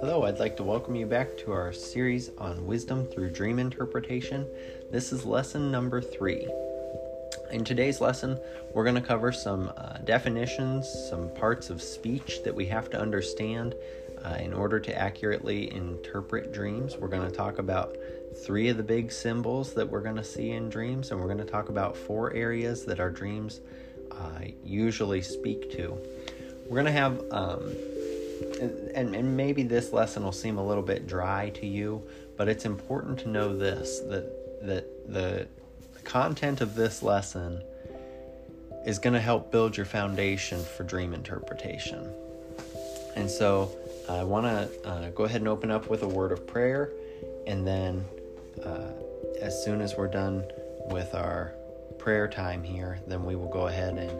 Hello, I'd like to welcome you back to our series on wisdom through dream interpretation. This is lesson number three. In today's lesson, we're going to cover some uh, definitions, some parts of speech that we have to understand uh, in order to accurately interpret dreams. We're going to talk about three of the big symbols that we're going to see in dreams, and we're going to talk about four areas that our dreams uh, usually speak to. We're going to have, um, and, and maybe this lesson will seem a little bit dry to you, but it's important to know this that that the content of this lesson is going to help build your foundation for dream interpretation. And so I want to uh, go ahead and open up with a word of prayer, and then uh, as soon as we're done with our prayer time here, then we will go ahead and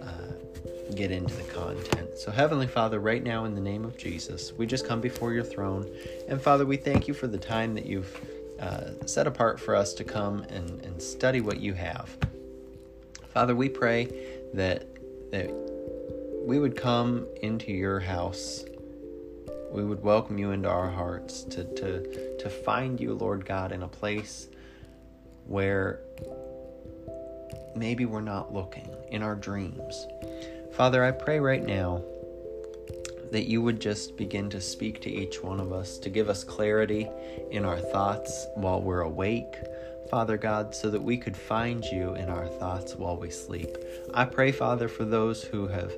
uh, get into the content. So, Heavenly Father, right now in the name of Jesus, we just come before your throne. And Father, we thank you for the time that you've uh, set apart for us to come and, and study what you have. Father, we pray that, that we would come into your house we would welcome you into our hearts to, to, to find you, Lord God, in a place where maybe we're not looking, in our dreams. Father, I pray right now that you would just begin to speak to each one of us, to give us clarity in our thoughts while we're awake, Father God, so that we could find you in our thoughts while we sleep. I pray, Father, for those who have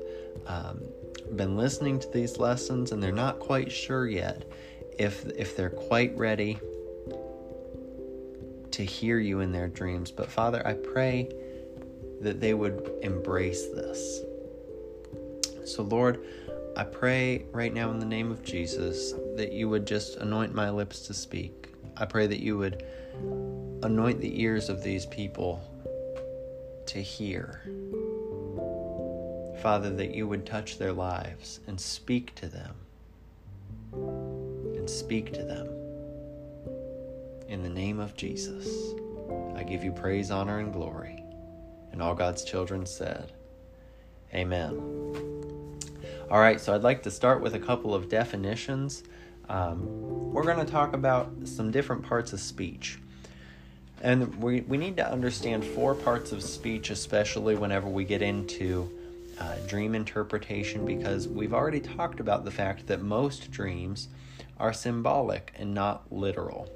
um, been listening to these lessons and they're not quite sure yet if if they're quite ready to hear you in their dreams. But Father, I pray that they would embrace this. So Lord, I pray right now in the name of Jesus that you would just anoint my lips to speak. I pray that you would anoint the ears of these people to hear Father, that you would touch their lives and speak to them. And speak to them. In the name of Jesus, I give you praise, honor, and glory. And all God's children said, Amen. All right, so I'd like to start with a couple of definitions. Um, we're going to talk about some different parts of speech. And we, we need to understand four parts of speech, especially whenever we get into uh, dream interpretation because we've already talked about the fact that most dreams are symbolic and not literal.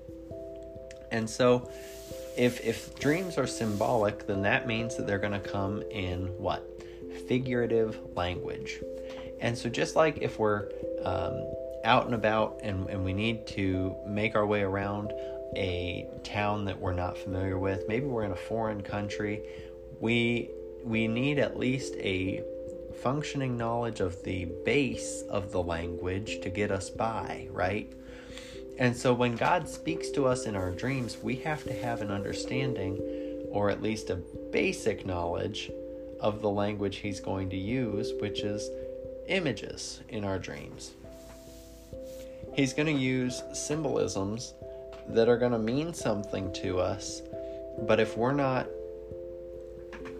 And so, if, if dreams are symbolic, then that means that they're going to come in what? Figurative language. And so, just like if we're um, out and about and, and we need to make our way around a town that we're not familiar with, maybe we're in a foreign country, we we need at least a functioning knowledge of the base of the language to get us by, right? And so when God speaks to us in our dreams, we have to have an understanding or at least a basic knowledge of the language He's going to use, which is images in our dreams. He's going to use symbolisms that are going to mean something to us, but if we're not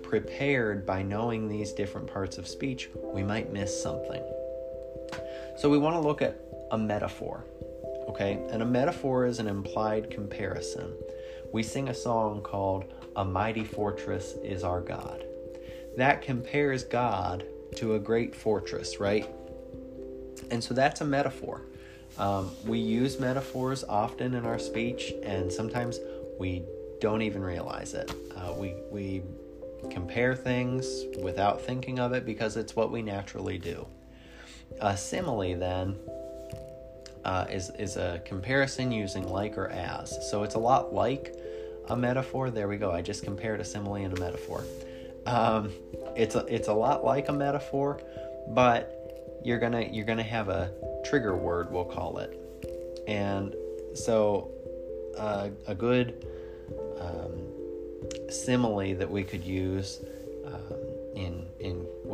prepared by knowing these different parts of speech, we might miss something. So we want to look at a metaphor. Okay? And a metaphor is an implied comparison. We sing a song called A Mighty Fortress is Our God. That compares God to a great fortress, right? And so that's a metaphor. Um, we use metaphors often in our speech, and sometimes we don't even realize it. Uh, we, we compare things without thinking of it because it's what we naturally do. A simile, then, uh, is, is a comparison using like or as. So it's a lot like a metaphor. There we go. I just compared a simile and a metaphor. Um, it's a, it's a lot like a metaphor, but you're gonna you're gonna have a trigger word, we'll call it, and so uh, a good um, simile that we could use in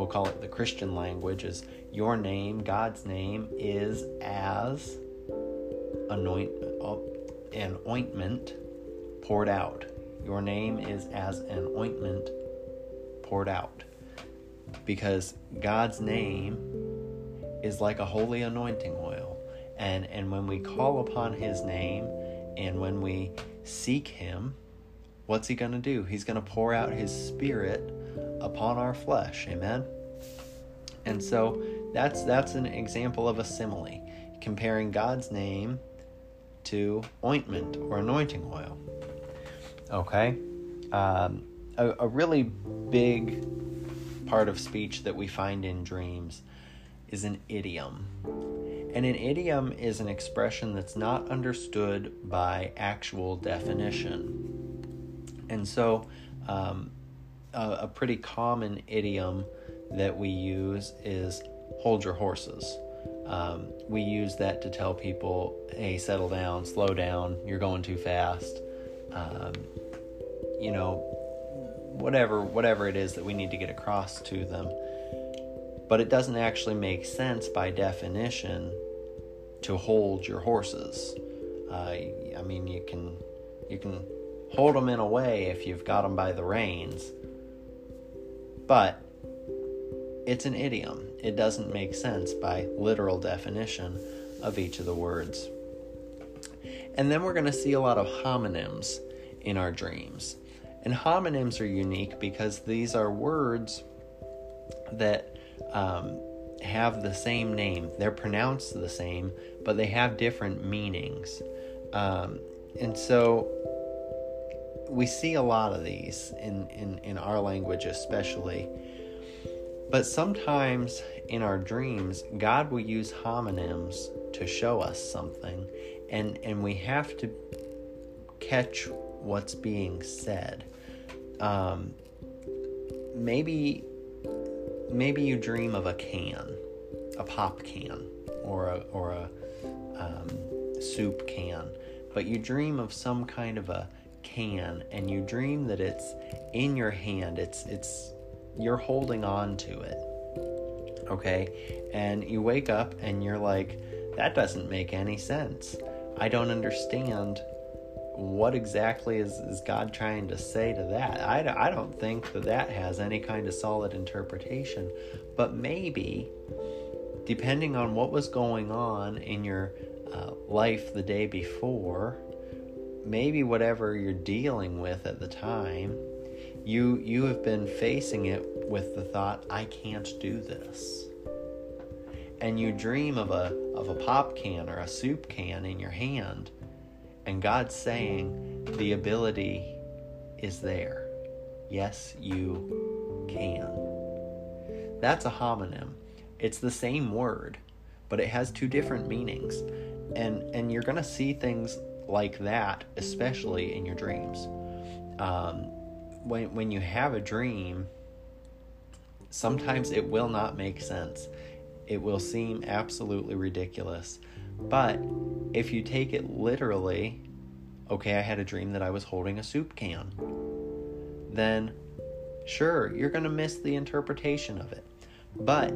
we'll call it the Christian language is your name, God's name is as anoint uh, an ointment poured out. Your name is as an ointment poured out. because God's name is like a holy anointing oil. And, and when we call upon his name and when we seek him, what's he going to do? He's going to pour out his spirit upon our flesh. Amen. And so that's that's an example of a simile, comparing God's name to ointment or anointing oil. Okay, um, a, a really big part of speech that we find in dreams is an idiom. And an idiom is an expression that's not understood by actual definition. And so, um, a, a pretty common idiom that we use is hold your horses. Um, we use that to tell people, hey, settle down, slow down, you're going too fast. Um, you know, whatever whatever it is that we need to get across to them. But it doesn't actually make sense by definition to hold your horses. Uh, I mean, you can you can hold them in a way if you've got them by the reins, but it's an idiom. It doesn't make sense by literal definition of each of the words. And then we're going to see a lot of homonyms in our dreams. And homonyms are unique because these are words that um, have the same name. They're pronounced the same, but they have different meanings. Um, and so we see a lot of these in, in, in our language, especially. But sometimes in our dreams, God will use homonyms to show us something, and, and we have to catch what's being said. Um, maybe maybe you dream of a can, a pop can, or a or a um, soup can, but you dream of some kind of a can, and you dream that it's in your hand. It's it's you're holding on to it. Okay, and you wake up and you're like, that doesn't make any sense. I don't understand what exactly is, is God trying to say to that? I, I don't think that that has any kind of solid interpretation, but maybe, depending on what was going on in your uh, life the day before, maybe whatever you're dealing with at the time, you you have been facing it with the thought, I can't do this. And you dream of a of a pop can or a soup can in your hand and God's saying the ability is there. Yes, you can. That's a homonym. It's the same word, but it has two different meanings. And and you're to see things like that especially in your dreams. Um, when when you have a dream, sometimes it will not make sense. It will seem absolutely ridiculous. But if you take it literally, okay, I had a dream that I was holding a soup can, then sure, you're going to miss the interpretation of it. But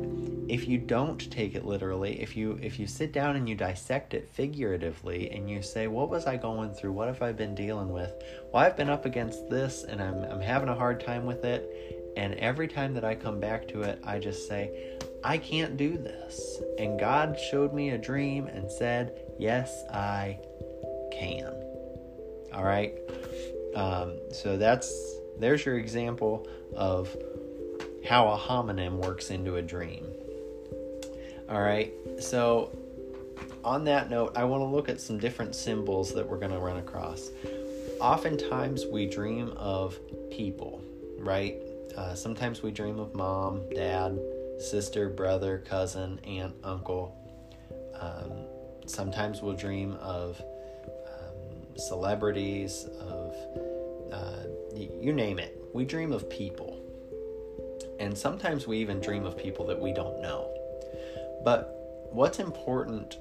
if you don't take it literally, if you if you sit down and you dissect it figuratively and you say, what was I going through? What have I been dealing with? Well, I've been up against this and I'm I'm having a hard time with it. And every time that I come back to it, I just say, I can't do this. And God showed me a dream and said, Yes, I can. All right. Um, so that's there's your example of how a homonym works into a dream. All right. So on that note, I want to look at some different symbols that we're going to run across. Oftentimes we dream of people, right? Uh, sometimes we dream of mom, dad, sister, brother, cousin, aunt, uncle. Um, sometimes we'll dream of um, celebrities, of uh, you name it. We dream of people. And sometimes we even dream of people that we don't know. But what's important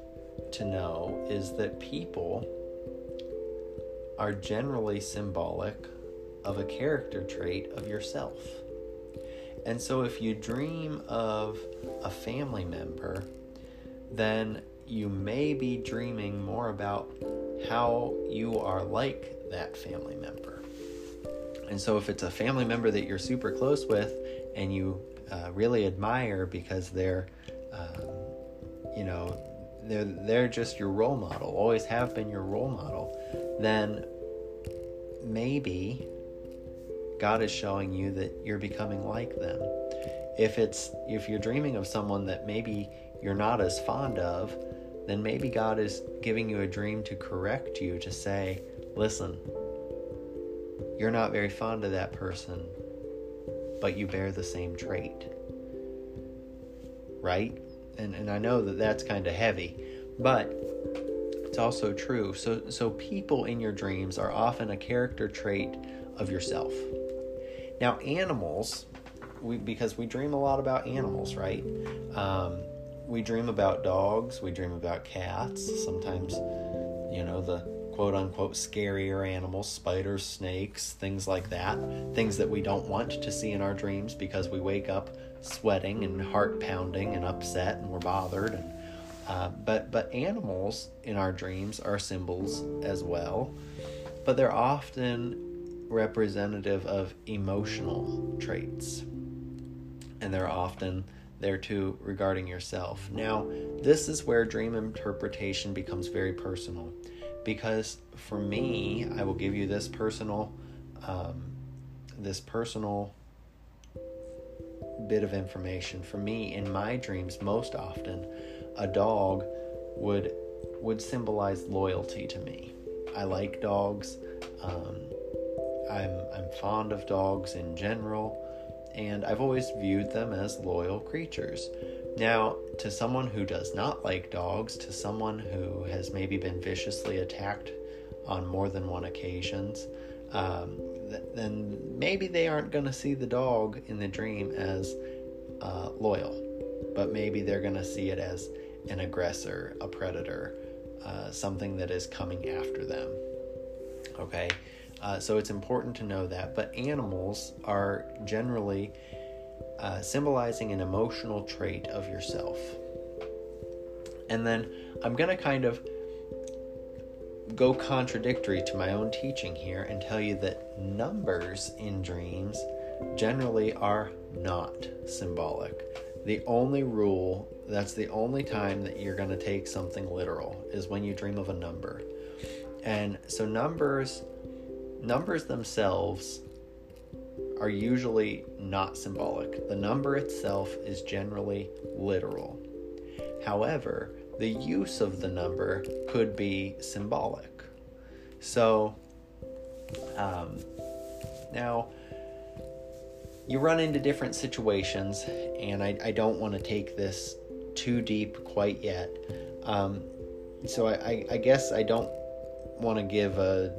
to know is that people are generally symbolic of a character trait of yourself. And so if you dream of a family member, then you may be dreaming more about how you are like that family member. And so if it's a family member that you're super close with and you uh, really admire because they're, um, you know, they're they're just your role model, always have been your role model, then maybe God is showing you that you're becoming like them. If it's if you're dreaming of someone that maybe you're not as fond of, then maybe God is giving you a dream to correct you to say, listen, you're not very fond of that person, but you bear the same trait. Right? And and I know that that's kind of heavy, but it's also true. So so people in your dreams are often a character trait of yourself. Now, animals, we because we dream a lot about animals, right? Um, we dream about dogs, we dream about cats. Sometimes, you know, the quote unquote scarier animals, spiders, snakes, things like that. Things that we don't want to see in our dreams because we wake up sweating and heart pounding and upset and we're bothered. And uh, but but animals in our dreams are symbols as well, but they're often representative of emotional traits. And they're often there too regarding yourself. Now, this is where dream interpretation becomes very personal. Because for me, I will give you this personal, um, this personal bit of information. For me, in my dreams, most often, a dog would would symbolize loyalty to me. I like dogs. Um, I'm I'm fond of dogs in general, and I've always viewed them as loyal creatures. Now, to someone who does not like dogs, to someone who has maybe been viciously attacked on more than one occasions, um, th- then maybe they aren't going to see the dog in the dream as uh, loyal, but maybe they're going to see it as an aggressor, a predator, uh, something that is coming after them. Okay, uh, so it's important to know that. But animals are generally uh, symbolizing an emotional trait of yourself. And then I'm going to kind of go contradictory to my own teaching here and tell you that numbers in dreams generally are not symbolic. The only rule, that's the only time that you're going to take something literal, is when you dream of a number. And so numbers numbers themselves are usually not symbolic. The number itself is generally literal. However, the use of the number could be symbolic. So, um, now you run into different situations, and I, I don't want to take this too deep quite yet. Um, so, I, I, I guess I don't want to give a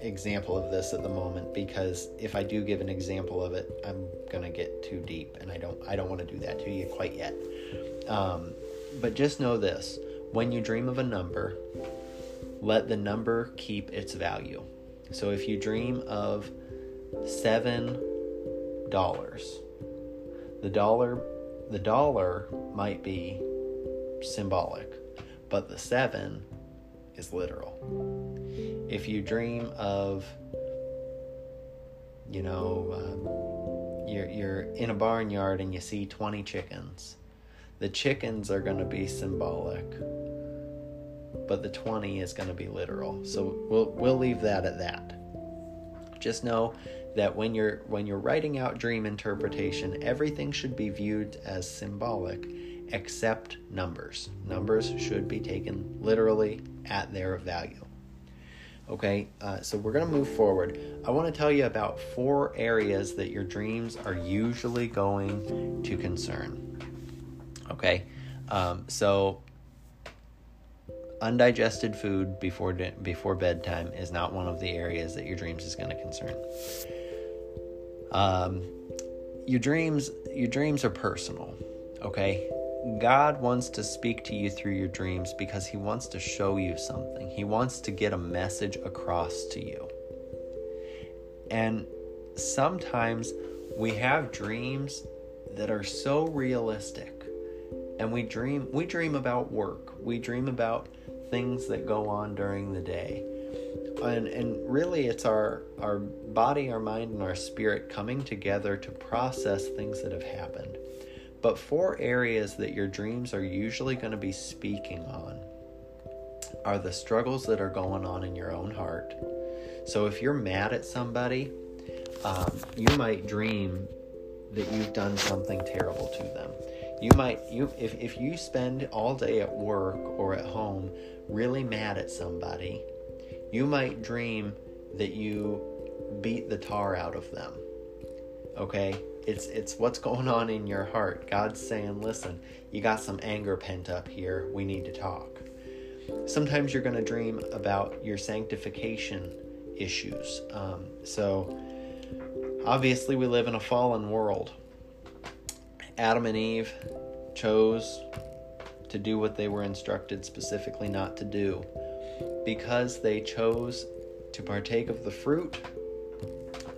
example of this at the moment because if I do give an example of it, I'm gonna get too deep, and I don't I don't want to do that to you quite yet. Um, but just know this: when you dream of a number, let the number keep its value. So if you dream of seven dollars, the dollar the dollar might be symbolic, but the seven is literal if you dream of you know um, you're you're in a barnyard and you see 20 chickens the chickens are going to be symbolic but the 20 is going to be literal. So we'll we'll leave that at that. Just know that when you're when you're writing out dream interpretation everything should be viewed as symbolic except numbers. Numbers should be taken literally at their value Okay, uh, so we're going to move forward. I want to tell you about four areas that your dreams are usually going to concern. Okay, um, so undigested food before before bedtime is not one of the areas that your dreams is going to concern. Um, your dreams your dreams are personal. Okay, God wants to speak to you through your dreams because He wants to show you something. He wants to get a message across to you. And sometimes we have dreams that are so realistic. And we dream we dream about work. We dream about things that go on during the day. and and really it's our our body our mind and our spirit coming together to process things that have happened but four areas that your dreams are usually going to be speaking on are the struggles that are going on in your own heart so if you're mad at somebody um, you might dream that you've done something terrible to them you might you if, if you spend all day at work or at home really mad at somebody you might dream that you beat the tar out of them. Okay? It's it's what's going on in your heart. God's saying, "Listen, you got some anger pent up here. We need to talk." Sometimes you're going to dream about your sanctification issues. Um, so, obviously, we live in a fallen world. Adam and Eve chose to do what they were instructed specifically not to do because they chose to partake of the fruit,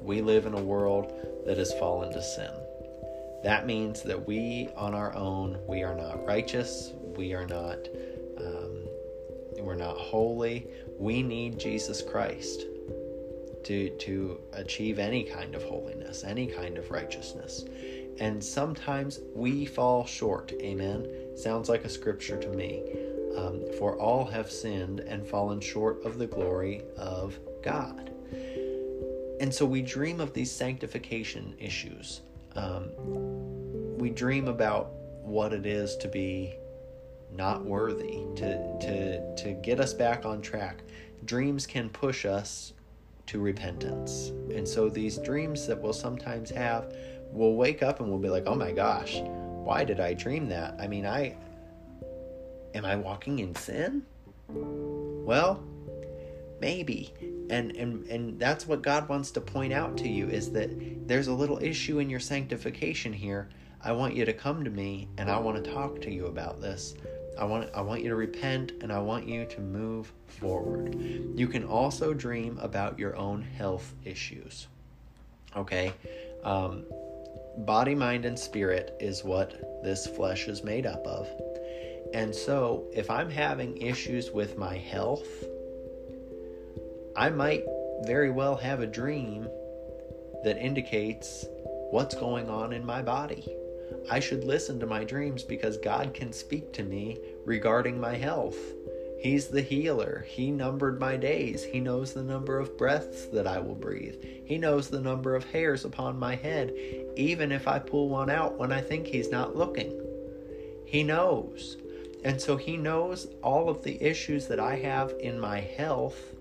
we live in a world that has fallen to sin. That means that we, on our own, we are not righteous. We are not, um, we're not holy. We need Jesus Christ to to achieve any kind of holiness, any kind of righteousness. And sometimes we fall short. Amen. Sounds like a scripture to me. Um, for all have sinned and fallen short of the glory of God. And so we dream of these sanctification issues. Um, we dream about what it is to be not worthy, to, to, to get us back on track. Dreams can push us to repentance. And so these dreams that we'll sometimes have, we'll wake up and we'll be like, oh my gosh, why did I dream that? I mean, I, am I walking in sin? Well, maybe. And and and that's what God wants to point out to you is that there's a little issue in your sanctification here. I want you to come to me and I want to talk to you about this. I want I want you to repent and I want you to move forward. You can also dream about your own health issues. Okay? Um, body, mind, and spirit is what this flesh is made up of. And so, if I'm having issues with my health, I might very well have a dream that indicates what's going on in my body. I should listen to my dreams because God can speak to me regarding my health. He's the healer. He numbered my days. He knows the number of breaths that I will breathe. He knows the number of hairs upon my head, even if I pull one out when I think He's not looking. He knows. And so he knows all of the issues that I have in my health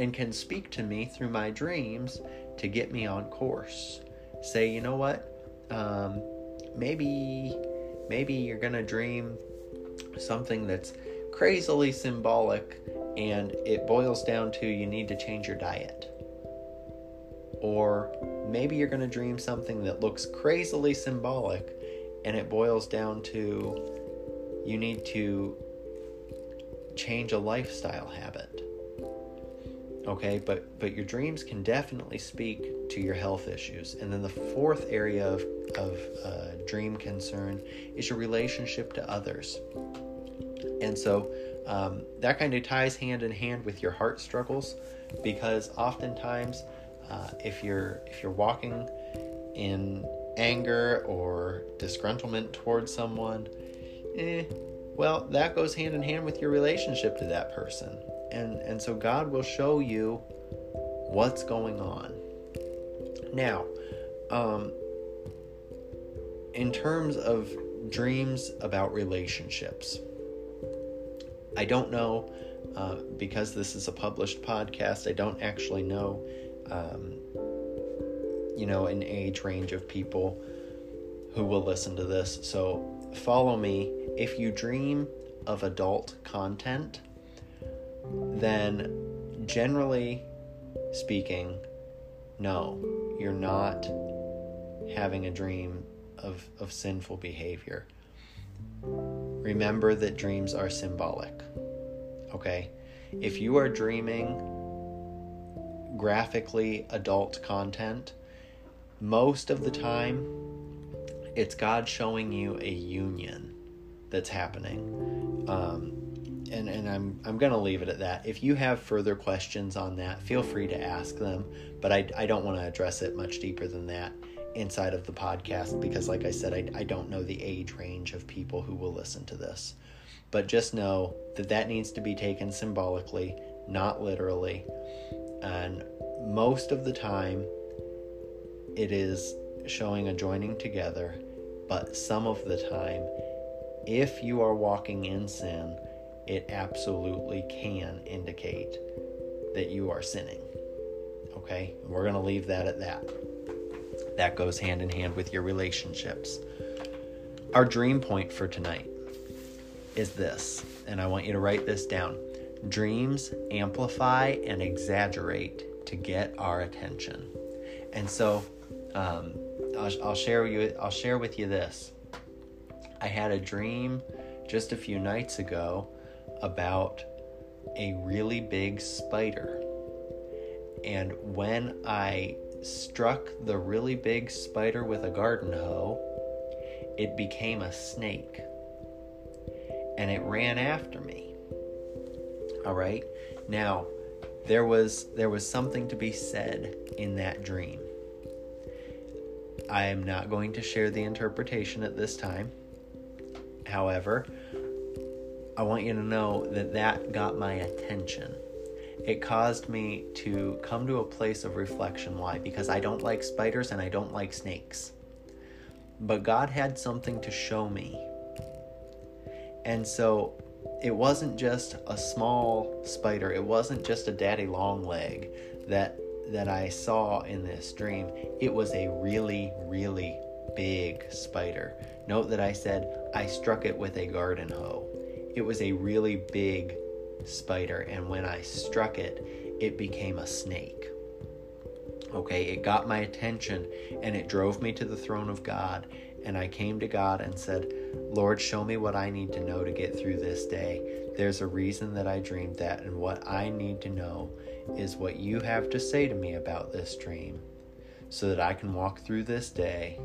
and can speak to me through my dreams to get me on course. Say, you know what? Um, maybe, maybe you're gonna dream something that's crazily symbolic, and it boils down to you need to change your diet. Or maybe you're gonna dream something that looks crazily symbolic, and it boils down to you need to change a lifestyle habit okay? But but your dreams can definitely speak to your health issues. And then the fourth area of, of uh, dream concern is your relationship to others. And so um, that kind of ties hand in hand with your heart struggles because oftentimes uh, if you're if you're walking in anger or disgruntlement towards someone eh, well, that goes hand in hand with your relationship to that person. And, and so God will show you what's going on. Now, um, in terms of dreams about relationships, I don't know uh, because this is a published podcast. I don't actually know, um, you know, an age range of people who will listen to this. So follow me. If you dream of adult content, then generally speaking, no, you're not having a dream of, of sinful behavior. Remember that dreams are symbolic. Okay? If you are dreaming graphically adult content, most of the time it's God showing you a union that's happening. Um, and and I'm I'm gonna leave it at that. If you have further questions on that, feel free to ask them. But I I don't want to address it much deeper than that inside of the podcast because, like I said, I I don't know the age range of people who will listen to this. But just know that that needs to be taken symbolically, not literally. And most of the time, it is showing a joining together. But some of the time, if you are walking in sin, it absolutely can indicate that you are sinning. Okay? We're going to leave that at that. That goes hand in hand with your relationships. Our dream point for tonight is this, and I want you to write this down. Dreams amplify and exaggerate to get our attention. And so, um, I'll, I'll share with you. I'll share with you this. I had a dream just a few nights ago about a really big spider. And when I struck the really big spider with a garden hoe, it became a snake. And it ran after me. All right? Now, there was there was something to be said in that dream. I am not going to share the interpretation at this time. However, I want you to know that that got my attention. It caused me to come to a place of reflection. Why? Because I don't like spiders and I don't like snakes. But God had something to show me. And so it wasn't just a small spider, it wasn't just a daddy long leg that that I saw in this dream. It was a really, really big spider. Note that I said I struck it with a garden hoe it was a really big spider, and when I struck it, it became a snake. Okay, it got my attention and it drove me to the throne of God. And I came to God and said, Lord, show me what I need to know to get through this day. There's a reason that I dreamed that, and what I need to know is what you have to say to me about this dream so that I can walk through this day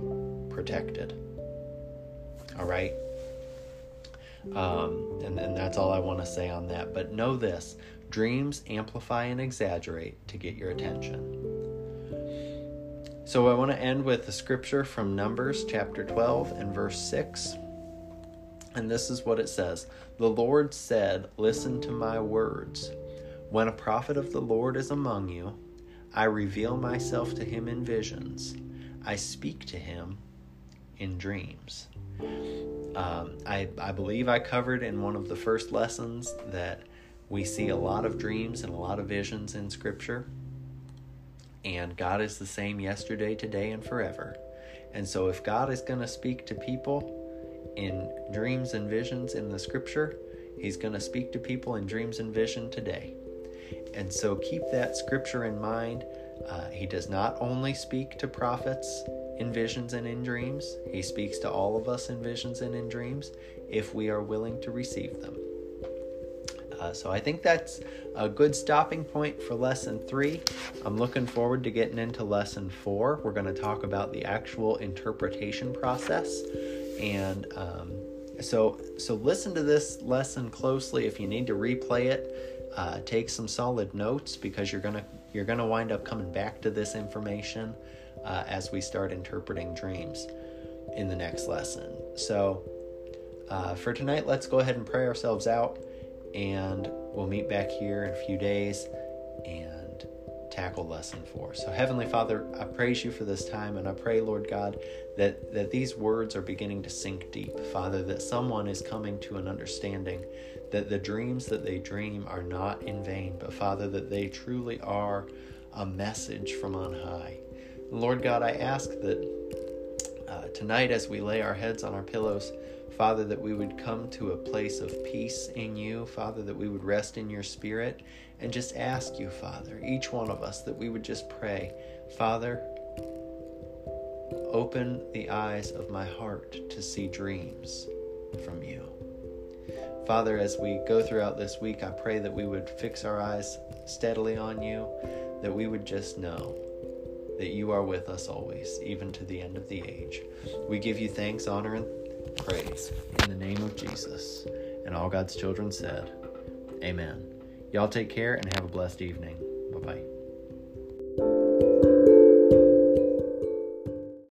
protected. All right? Um, and, and that's all I want to say on that. But know this dreams amplify and exaggerate to get your attention. So I want to end with a scripture from Numbers chapter 12 and verse 6. And this is what it says The Lord said, Listen to my words. When a prophet of the Lord is among you, I reveal myself to him in visions, I speak to him in dreams. Um, I, I believe I covered in one of the first lessons that we see a lot of dreams and a lot of visions in Scripture. And God is the same yesterday, today, and forever. And so, if God is going to speak to people in dreams and visions in the Scripture, He's going to speak to people in dreams and vision today. And so, keep that Scripture in mind. Uh, he does not only speak to prophets in visions and in dreams. He speaks to all of us in visions and in dreams if we are willing to receive them. Uh, so I think that's a good stopping point for lesson three. I'm looking forward to getting into lesson four. We're going to talk about the actual interpretation process, and um, so so listen to this lesson closely. If you need to replay it, uh, take some solid notes because you're gonna you're gonna wind up coming back to this information uh, as we start interpreting dreams in the next lesson. So, uh, for tonight, let's go ahead and pray ourselves out, and we'll meet back here in a few days and tackle lesson four. So, Heavenly Father, I praise you for this time, and I pray, Lord God, that, that these words are beginning to sink deep. Father, that someone is coming to an understanding that the dreams that they dream are not in vain, but Father, that they truly are a message from on high. Lord God, I ask that uh, tonight, as we lay our heads on our pillows, Father, that we would come to a place of peace in you, Father, that we would rest in your spirit, and just ask you, Father, each one of us, that we would just pray, Father, open the eyes of my heart to see dreams from you. Father, as we go throughout this week, I pray that we would fix our eyes steadily on you, that we would just know that you are with us always, even to the end of the age. We give you thanks, honor, and praise in the name of Jesus. And all God's children said, Amen. Y'all take care and have a blessed evening.